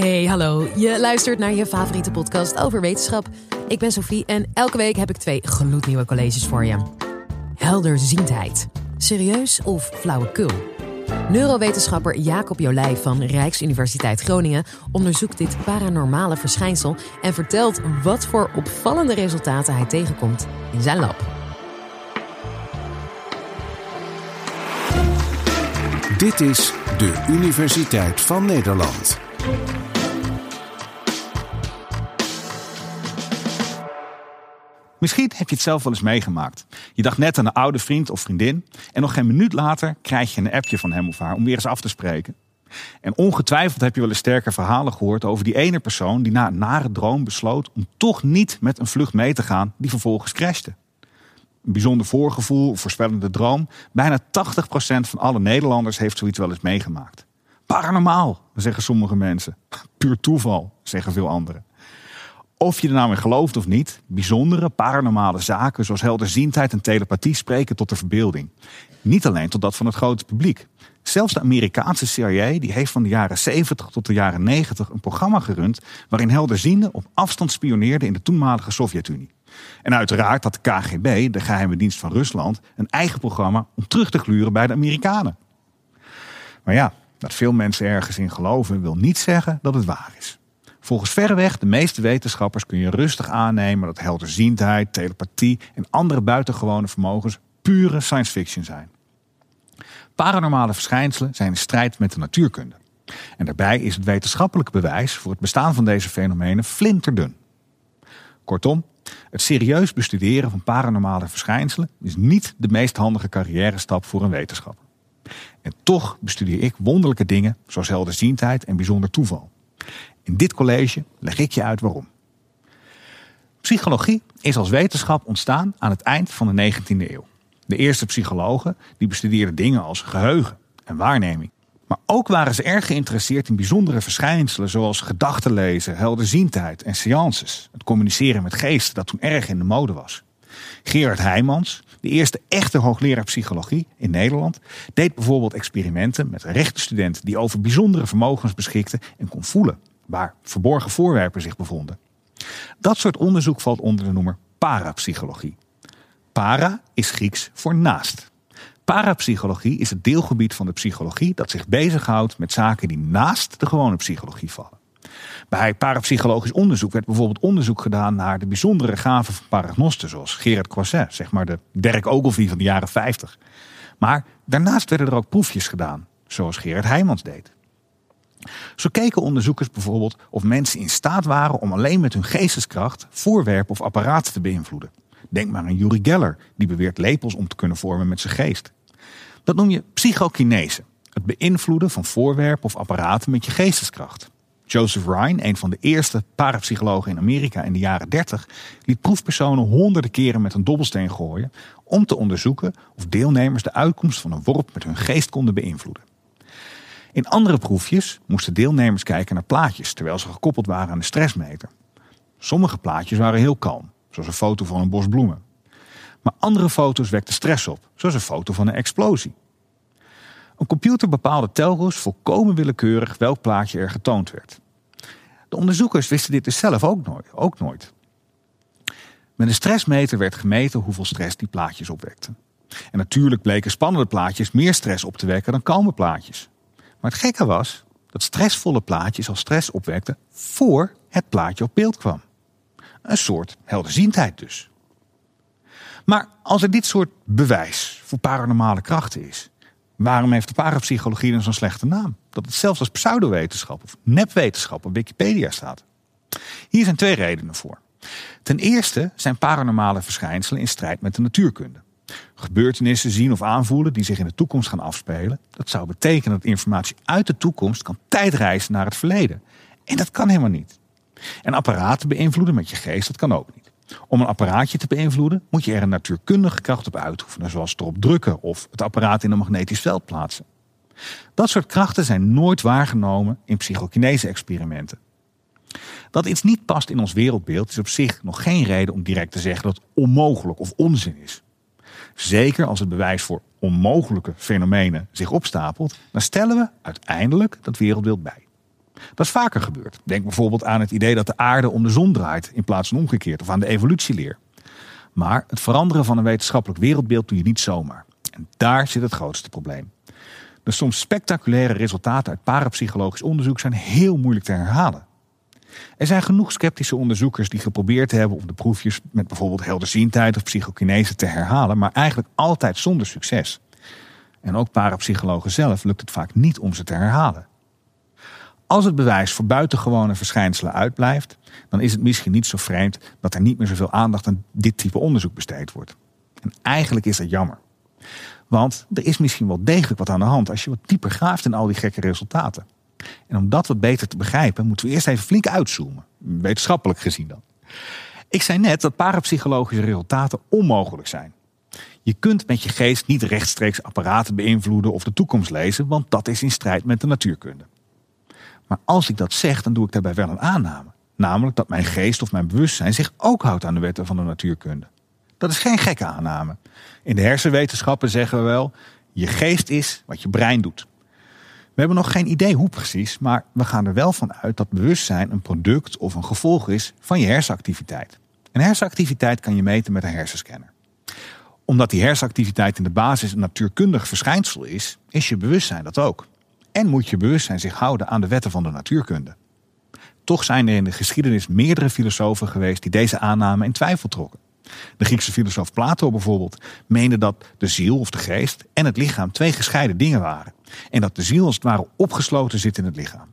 Hey, hallo. Je luistert naar je favoriete podcast over wetenschap. Ik ben Sophie en elke week heb ik twee gloednieuwe colleges voor je. Helderziendheid. Serieus of flauwekul? Neurowetenschapper Jacob Jolijf van Rijksuniversiteit Groningen onderzoekt dit paranormale verschijnsel en vertelt wat voor opvallende resultaten hij tegenkomt in zijn lab. Dit is de Universiteit van Nederland. Misschien heb je het zelf wel eens meegemaakt. Je dacht net aan een oude vriend of vriendin en nog geen minuut later krijg je een appje van hem of haar om weer eens af te spreken. En ongetwijfeld heb je wel eens sterke verhalen gehoord over die ene persoon die na een nare droom besloot om toch niet met een vlucht mee te gaan die vervolgens crashte. Een bijzonder voorgevoel voorspellende droom. Bijna 80% van alle Nederlanders heeft zoiets wel eens meegemaakt. Paranormaal, zeggen sommige mensen. Puur toeval, zeggen veel anderen. Of je er nou in gelooft of niet, bijzondere paranormale zaken zoals helderziendheid en telepathie spreken tot de verbeelding. Niet alleen tot dat van het grote publiek. Zelfs de Amerikaanse CIA die heeft van de jaren 70 tot de jaren 90 een programma gerund waarin helderzienden op afstand spioneerden in de toenmalige Sovjet-Unie. En uiteraard had de KGB, de geheime dienst van Rusland, een eigen programma om terug te gluren bij de Amerikanen. Maar ja, dat veel mensen ergens in geloven wil niet zeggen dat het waar is. Volgens verreweg de meeste wetenschappers kun je rustig aannemen dat helderziendheid, telepathie en andere buitengewone vermogens pure science fiction zijn. Paranormale verschijnselen zijn in strijd met de natuurkunde. En daarbij is het wetenschappelijke bewijs voor het bestaan van deze fenomenen flinterdun. Kortom, het serieus bestuderen van paranormale verschijnselen is niet de meest handige carrière stap voor een wetenschapper. En toch bestudeer ik wonderlijke dingen zoals helderziendheid en bijzonder toeval. In dit college leg ik je uit waarom. Psychologie is als wetenschap ontstaan aan het eind van de 19e eeuw. De eerste psychologen die bestudeerden dingen als geheugen en waarneming. Maar ook waren ze erg geïnteresseerd in bijzondere verschijnselen zoals gedachtenlezen, helderziendheid en seances. Het communiceren met geesten dat toen erg in de mode was. Gerard Heijmans, de eerste echte hoogleraar psychologie in Nederland, deed bijvoorbeeld experimenten met rechtenstudenten die over bijzondere vermogens beschikten en kon voelen waar verborgen voorwerpen zich bevonden. Dat soort onderzoek valt onder de noemer parapsychologie. Para is Grieks voor naast. Parapsychologie is het deelgebied van de psychologie dat zich bezighoudt met zaken die naast de gewone psychologie vallen. Bij parapsychologisch onderzoek werd bijvoorbeeld onderzoek gedaan naar de bijzondere gaven van paragnosten, zoals Gerard Croiset, zeg maar de Dirk Ogilvie van de jaren 50. Maar daarnaast werden er ook proefjes gedaan, zoals Gerard Heijmans deed. Zo keken onderzoekers bijvoorbeeld of mensen in staat waren om alleen met hun geesteskracht voorwerpen of apparaten te beïnvloeden. Denk maar aan Yuri Geller, die beweert lepels om te kunnen vormen met zijn geest. Dat noem je psychokinese, het beïnvloeden van voorwerpen of apparaten met je geesteskracht. Joseph Ryan, een van de eerste parapsychologen in Amerika in de jaren 30, liet proefpersonen honderden keren met een dobbelsteen gooien om te onderzoeken of deelnemers de uitkomst van een worp met hun geest konden beïnvloeden. In andere proefjes moesten deelnemers kijken naar plaatjes terwijl ze gekoppeld waren aan de stressmeter. Sommige plaatjes waren heel kalm, zoals een foto van een bos bloemen. Maar andere foto's wekten stress op, zoals een foto van een explosie. Een computer bepaalde telkens volkomen willekeurig welk plaatje er getoond werd. De onderzoekers wisten dit dus zelf ook nooit. Ook nooit. Met een stressmeter werd gemeten hoeveel stress die plaatjes opwekten. En natuurlijk bleken spannende plaatjes meer stress op te wekken dan kalme plaatjes. Maar het gekke was dat stressvolle plaatjes al stress opwekten voor het plaatje op beeld kwam. Een soort helderziendheid dus. Maar als er dit soort bewijs voor paranormale krachten is, waarom heeft de parapsychologie dan zo'n slechte naam? Dat het zelfs als pseudowetenschap of nepwetenschap op Wikipedia staat. Hier zijn twee redenen voor. Ten eerste zijn paranormale verschijnselen in strijd met de natuurkunde. Gebeurtenissen zien of aanvoelen die zich in de toekomst gaan afspelen. Dat zou betekenen dat informatie uit de toekomst kan tijdreizen naar het verleden. En dat kan helemaal niet. En apparaten beïnvloeden met je geest, dat kan ook niet. Om een apparaatje te beïnvloeden moet je er een natuurkundige kracht op uitoefenen, zoals erop drukken of het apparaat in een magnetisch veld plaatsen. Dat soort krachten zijn nooit waargenomen in psychokinese-experimenten. Dat iets niet past in ons wereldbeeld is op zich nog geen reden om direct te zeggen dat het onmogelijk of onzin is. Zeker als het bewijs voor onmogelijke fenomenen zich opstapelt, dan stellen we uiteindelijk dat wereldbeeld bij. Dat is vaker gebeurd. Denk bijvoorbeeld aan het idee dat de aarde om de zon draait in plaats van omgekeerd, of aan de evolutieleer. Maar het veranderen van een wetenschappelijk wereldbeeld doe je niet zomaar. En daar zit het grootste probleem. De soms spectaculaire resultaten uit parapsychologisch onderzoek zijn heel moeilijk te herhalen. Er zijn genoeg sceptische onderzoekers die geprobeerd hebben om de proefjes met bijvoorbeeld helderziendheid of psychokinese te herhalen, maar eigenlijk altijd zonder succes. En ook parapsychologen zelf lukt het vaak niet om ze te herhalen. Als het bewijs voor buitengewone verschijnselen uitblijft, dan is het misschien niet zo vreemd dat er niet meer zoveel aandacht aan dit type onderzoek besteed wordt. En eigenlijk is dat jammer. Want er is misschien wel degelijk wat aan de hand als je wat dieper graaft in al die gekke resultaten. En om dat wat beter te begrijpen, moeten we eerst even flink uitzoomen. Wetenschappelijk gezien dan. Ik zei net dat parapsychologische resultaten onmogelijk zijn. Je kunt met je geest niet rechtstreeks apparaten beïnvloeden of de toekomst lezen, want dat is in strijd met de natuurkunde. Maar als ik dat zeg, dan doe ik daarbij wel een aanname. Namelijk dat mijn geest of mijn bewustzijn zich ook houdt aan de wetten van de natuurkunde. Dat is geen gekke aanname. In de hersenwetenschappen zeggen we wel: je geest is wat je brein doet. We hebben nog geen idee hoe precies, maar we gaan er wel van uit dat bewustzijn een product of een gevolg is van je hersenactiviteit. En hersenactiviteit kan je meten met een hersenscanner. Omdat die hersenactiviteit in de basis een natuurkundig verschijnsel is, is je bewustzijn dat ook. En moet je bewustzijn zich houden aan de wetten van de natuurkunde. Toch zijn er in de geschiedenis meerdere filosofen geweest die deze aanname in twijfel trokken. De Griekse filosoof Plato bijvoorbeeld meende dat de ziel of de geest en het lichaam twee gescheiden dingen waren. En dat de ziel als het ware opgesloten zit in het lichaam.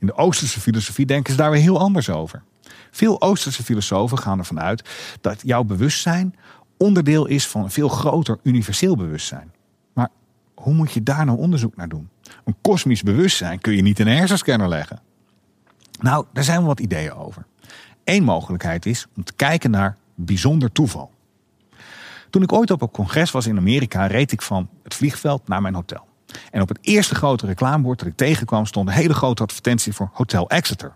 In de Oosterse filosofie denken ze daar weer heel anders over. Veel Oosterse filosofen gaan ervan uit dat jouw bewustzijn onderdeel is van een veel groter universeel bewustzijn. Maar hoe moet je daar nou onderzoek naar doen? Een kosmisch bewustzijn kun je niet in een hersenscanner leggen. Nou, daar zijn wat ideeën over. Eén mogelijkheid is om te kijken naar bijzonder toeval. Toen ik ooit op een congres was in Amerika, reed ik van het vliegveld naar mijn hotel. En op het eerste grote reclamebord dat ik tegenkwam stond een hele grote advertentie voor Hotel Exeter.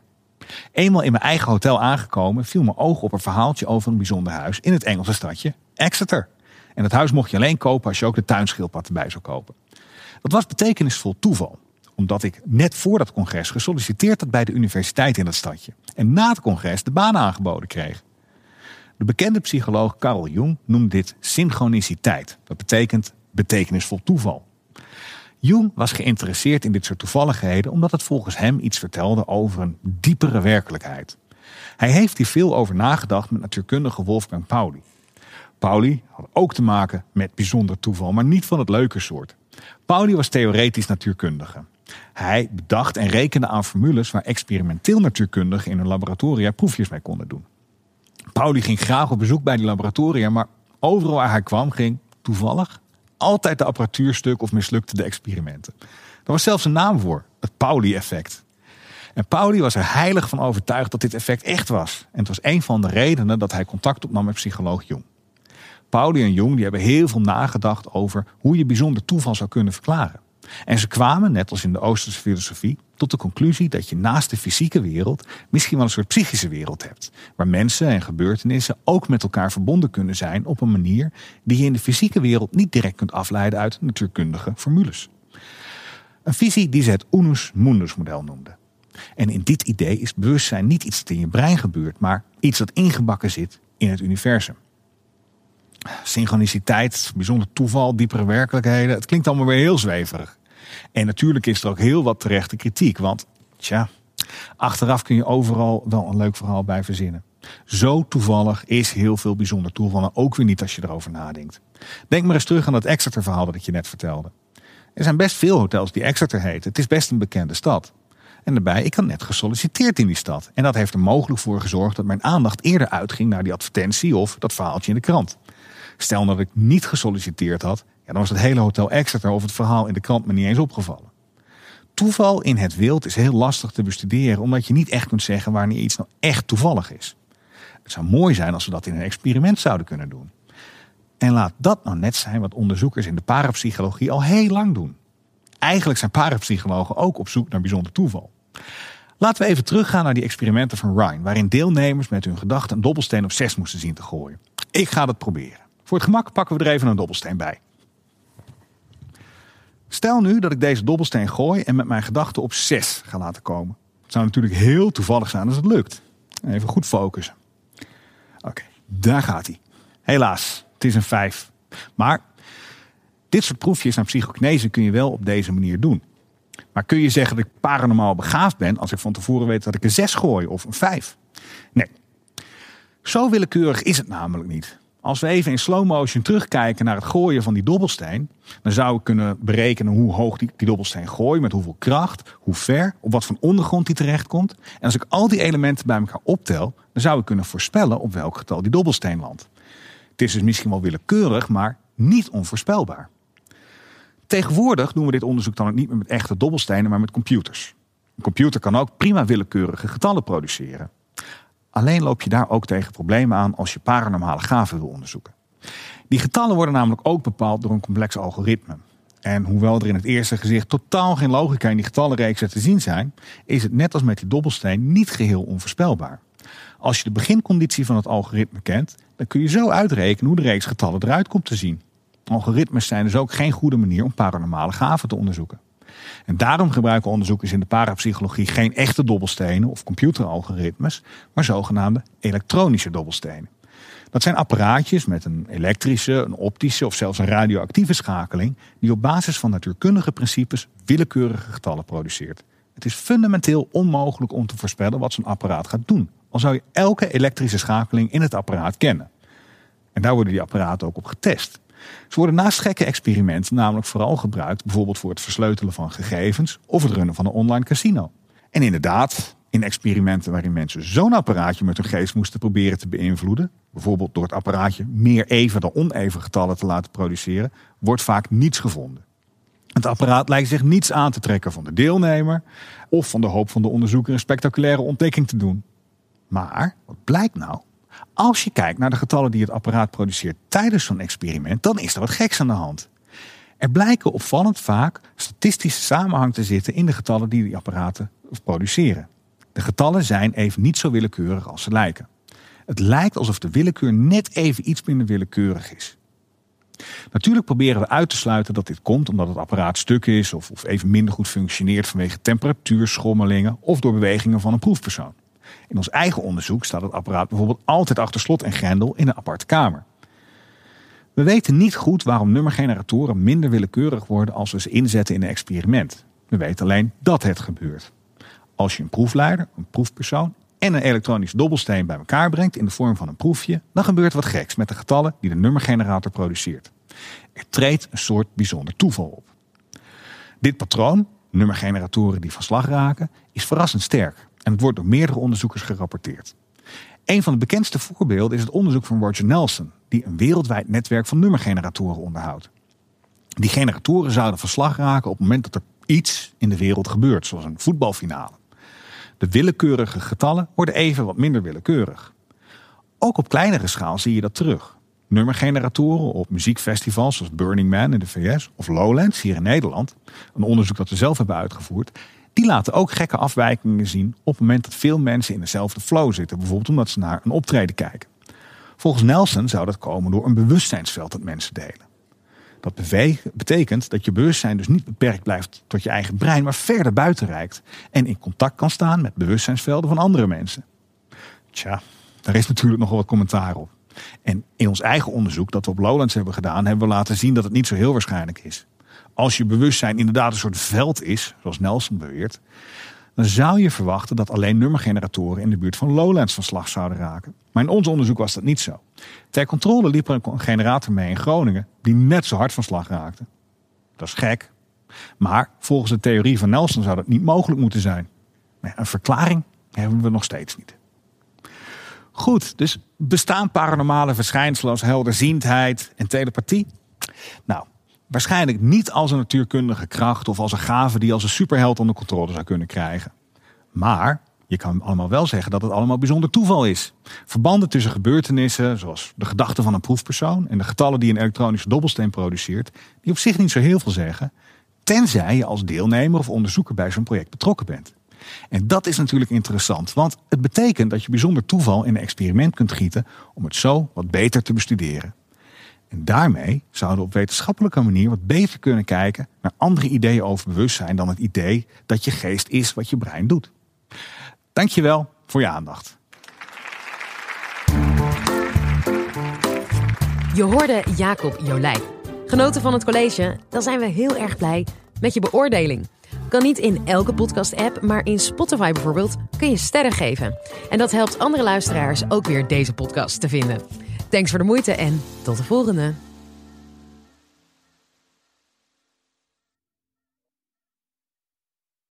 Eenmaal in mijn eigen hotel aangekomen viel mijn oog op een verhaaltje over een bijzonder huis in het Engelse stadje Exeter. En het huis mocht je alleen kopen als je ook de tuinschildpad erbij zou kopen. Dat was betekenisvol toeval omdat ik net voor dat congres gesolliciteerd had bij de universiteit in dat stadje. En na het congres de baan aangeboden kreeg. De bekende psycholoog Carl Jung noemt dit synchroniciteit. Dat betekent betekenisvol toeval. Jung was geïnteresseerd in dit soort toevalligheden omdat het volgens hem iets vertelde over een diepere werkelijkheid. Hij heeft hier veel over nagedacht met natuurkundige Wolfgang Pauli. Pauli had ook te maken met bijzonder toeval, maar niet van het leuke soort. Pauli was theoretisch natuurkundige. Hij bedacht en rekende aan formules waar experimenteel natuurkundigen in hun laboratoria proefjes mee konden doen. Pauli ging graag op bezoek bij die laboratoria, maar overal waar hij kwam ging toevallig altijd de apparatuur stuk of mislukte de experimenten. Er was zelfs een naam voor, het Pauli-effect. En Pauli was er heilig van overtuigd dat dit effect echt was. En het was een van de redenen dat hij contact opnam met psycholoog Jung. Pauli en Jung die hebben heel veel nagedacht over hoe je bijzonder toeval zou kunnen verklaren. En ze kwamen, net als in de Oosterse filosofie, tot de conclusie dat je naast de fysieke wereld misschien wel een soort psychische wereld hebt. Waar mensen en gebeurtenissen ook met elkaar verbonden kunnen zijn op een manier die je in de fysieke wereld niet direct kunt afleiden uit natuurkundige formules. Een visie die ze het Unus Mundus model noemden. En in dit idee is bewustzijn niet iets dat in je brein gebeurt, maar iets dat ingebakken zit in het universum synchroniciteit, bijzonder toeval, diepere werkelijkheden. Het klinkt allemaal weer heel zweverig. En natuurlijk is er ook heel wat terechte kritiek. Want, tja, achteraf kun je overal wel een leuk verhaal bij verzinnen. Zo toevallig is heel veel bijzonder toeval. ook weer niet als je erover nadenkt. Denk maar eens terug aan dat Exeter-verhaal dat ik je net vertelde. Er zijn best veel hotels die Exeter heten. Het is best een bekende stad. En daarbij, ik had net gesolliciteerd in die stad. En dat heeft er mogelijk voor gezorgd dat mijn aandacht eerder uitging naar die advertentie of dat verhaaltje in de krant. Stel dat ik niet gesolliciteerd had, ja, dan was het hele hotel Exeter of het verhaal in de krant me niet eens opgevallen. Toeval in het wild is heel lastig te bestuderen, omdat je niet echt kunt zeggen wanneer iets nou echt toevallig is. Het zou mooi zijn als we dat in een experiment zouden kunnen doen. En laat dat nou net zijn wat onderzoekers in de parapsychologie al heel lang doen. Eigenlijk zijn parapsychologen ook op zoek naar bijzonder toeval. Laten we even teruggaan naar die experimenten van Ryan, waarin deelnemers met hun gedachten een dobbelsteen op 6 moesten zien te gooien. Ik ga dat proberen. Voor het gemak pakken we er even een dobbelsteen bij. Stel nu dat ik deze dobbelsteen gooi en met mijn gedachten op 6 ga laten komen. Het zou natuurlijk heel toevallig zijn als het lukt. Even goed focussen. Oké, daar gaat hij. Helaas, het is een 5. Maar dit soort proefjes naar psychokinese kun je wel op deze manier doen. Maar kun je zeggen dat ik paranormaal begaafd ben als ik van tevoren weet dat ik een 6 gooi of een 5? Nee. Zo willekeurig is het namelijk niet. Als we even in slow motion terugkijken naar het gooien van die dobbelsteen, dan zou ik kunnen berekenen hoe hoog die, die dobbelsteen gooit, met hoeveel kracht, hoe ver, op wat voor ondergrond die terechtkomt. En als ik al die elementen bij elkaar optel, dan zou ik kunnen voorspellen op welk getal die dobbelsteen landt. Het is dus misschien wel willekeurig, maar niet onvoorspelbaar. Tegenwoordig doen we dit onderzoek dan ook niet meer met echte dobbelstenen, maar met computers. Een computer kan ook prima willekeurige getallen produceren. Alleen loop je daar ook tegen problemen aan als je paranormale gaven wil onderzoeken. Die getallen worden namelijk ook bepaald door een complex algoritme. En hoewel er in het eerste gezicht totaal geen logica in die getallenreeksen te zien zijn, is het net als met die dobbelsteen niet geheel onvoorspelbaar. Als je de beginconditie van het algoritme kent, dan kun je zo uitrekenen hoe de reeks getallen eruit komt te zien. Algoritmes zijn dus ook geen goede manier om paranormale gaven te onderzoeken. En daarom gebruiken onderzoekers in de parapsychologie geen echte dobbelstenen of computeralgoritmes, maar zogenaamde elektronische dobbelstenen. Dat zijn apparaatjes met een elektrische, een optische of zelfs een radioactieve schakeling die op basis van natuurkundige principes willekeurige getallen produceert. Het is fundamenteel onmogelijk om te voorspellen wat zo'n apparaat gaat doen, al zou je elke elektrische schakeling in het apparaat kennen. En daar worden die apparaten ook op getest. Ze worden naast gekke experimenten namelijk vooral gebruikt, bijvoorbeeld voor het versleutelen van gegevens of het runnen van een online casino. En inderdaad, in experimenten waarin mensen zo'n apparaatje met hun geest moesten proberen te beïnvloeden, bijvoorbeeld door het apparaatje meer even dan oneven getallen te laten produceren, wordt vaak niets gevonden. Het apparaat lijkt zich niets aan te trekken van de deelnemer of van de hoop van de onderzoeker een spectaculaire ontdekking te doen. Maar wat blijkt nou? Als je kijkt naar de getallen die het apparaat produceert tijdens zo'n experiment, dan is er wat geks aan de hand. Er blijken opvallend vaak statistische samenhang te zitten in de getallen die die apparaten produceren. De getallen zijn even niet zo willekeurig als ze lijken. Het lijkt alsof de willekeur net even iets minder willekeurig is. Natuurlijk proberen we uit te sluiten dat dit komt omdat het apparaat stuk is of, of even minder goed functioneert vanwege temperatuurschommelingen of door bewegingen van een proefpersoon. In ons eigen onderzoek staat het apparaat bijvoorbeeld altijd achter slot en grendel in een aparte kamer. We weten niet goed waarom nummergeneratoren minder willekeurig worden als we ze inzetten in een experiment. We weten alleen dat het gebeurt. Als je een proefleider, een proefpersoon en een elektronisch dobbelsteen bij elkaar brengt in de vorm van een proefje, dan gebeurt wat geks met de getallen die de nummergenerator produceert. Er treedt een soort bijzonder toeval op. Dit patroon, nummergeneratoren die van slag raken, is verrassend sterk. En het wordt door meerdere onderzoekers gerapporteerd. Een van de bekendste voorbeelden is het onderzoek van Roger Nelson, die een wereldwijd netwerk van nummergeneratoren onderhoudt. Die generatoren zouden van slag raken op het moment dat er iets in de wereld gebeurt, zoals een voetbalfinale. De willekeurige getallen worden even wat minder willekeurig. Ook op kleinere schaal zie je dat terug. Nummergeneratoren op muziekfestivals zoals Burning Man in de VS of Lowlands hier in Nederland, een onderzoek dat we zelf hebben uitgevoerd, die laten ook gekke afwijkingen zien op het moment dat veel mensen in dezelfde flow zitten. Bijvoorbeeld omdat ze naar een optreden kijken. Volgens Nelson zou dat komen door een bewustzijnsveld dat mensen delen. Dat betekent dat je bewustzijn dus niet beperkt blijft tot je eigen brein, maar verder buiten reikt. En in contact kan staan met bewustzijnsvelden van andere mensen. Tja, daar is natuurlijk nog wel wat commentaar op. En in ons eigen onderzoek dat we op Lowlands hebben gedaan, hebben we laten zien dat het niet zo heel waarschijnlijk is als je bewustzijn inderdaad een soort veld is, zoals Nelson beweert, dan zou je verwachten dat alleen nummergeneratoren in de buurt van Lowlands van slag zouden raken. Maar in ons onderzoek was dat niet zo. Ter controle liep er een generator mee in Groningen die net zo hard van slag raakte. Dat is gek. Maar volgens de theorie van Nelson zou dat niet mogelijk moeten zijn. een verklaring hebben we nog steeds niet. Goed, dus bestaan paranormale verschijnselen als helderziendheid en telepathie? Nou, Waarschijnlijk niet als een natuurkundige kracht of als een gave die als een superheld onder controle zou kunnen krijgen. Maar je kan allemaal wel zeggen dat het allemaal bijzonder toeval is. Verbanden tussen gebeurtenissen, zoals de gedachten van een proefpersoon en de getallen die een elektronische dobbelsteen produceert, die op zich niet zo heel veel zeggen, tenzij je als deelnemer of onderzoeker bij zo'n project betrokken bent. En dat is natuurlijk interessant, want het betekent dat je bijzonder toeval in een experiment kunt gieten om het zo wat beter te bestuderen. En daarmee zouden we op wetenschappelijke manier wat beter kunnen kijken naar andere ideeën over bewustzijn dan het idee dat je geest is wat je brein doet. Dankjewel voor je aandacht. Je hoorde Jacob Jolijn. Genoten van het college? Dan zijn we heel erg blij met je beoordeling. Kan niet in elke podcast-app, maar in Spotify bijvoorbeeld kun je sterren geven. En dat helpt andere luisteraars ook weer deze podcast te vinden. Thanks voor de moeite en tot de volgende.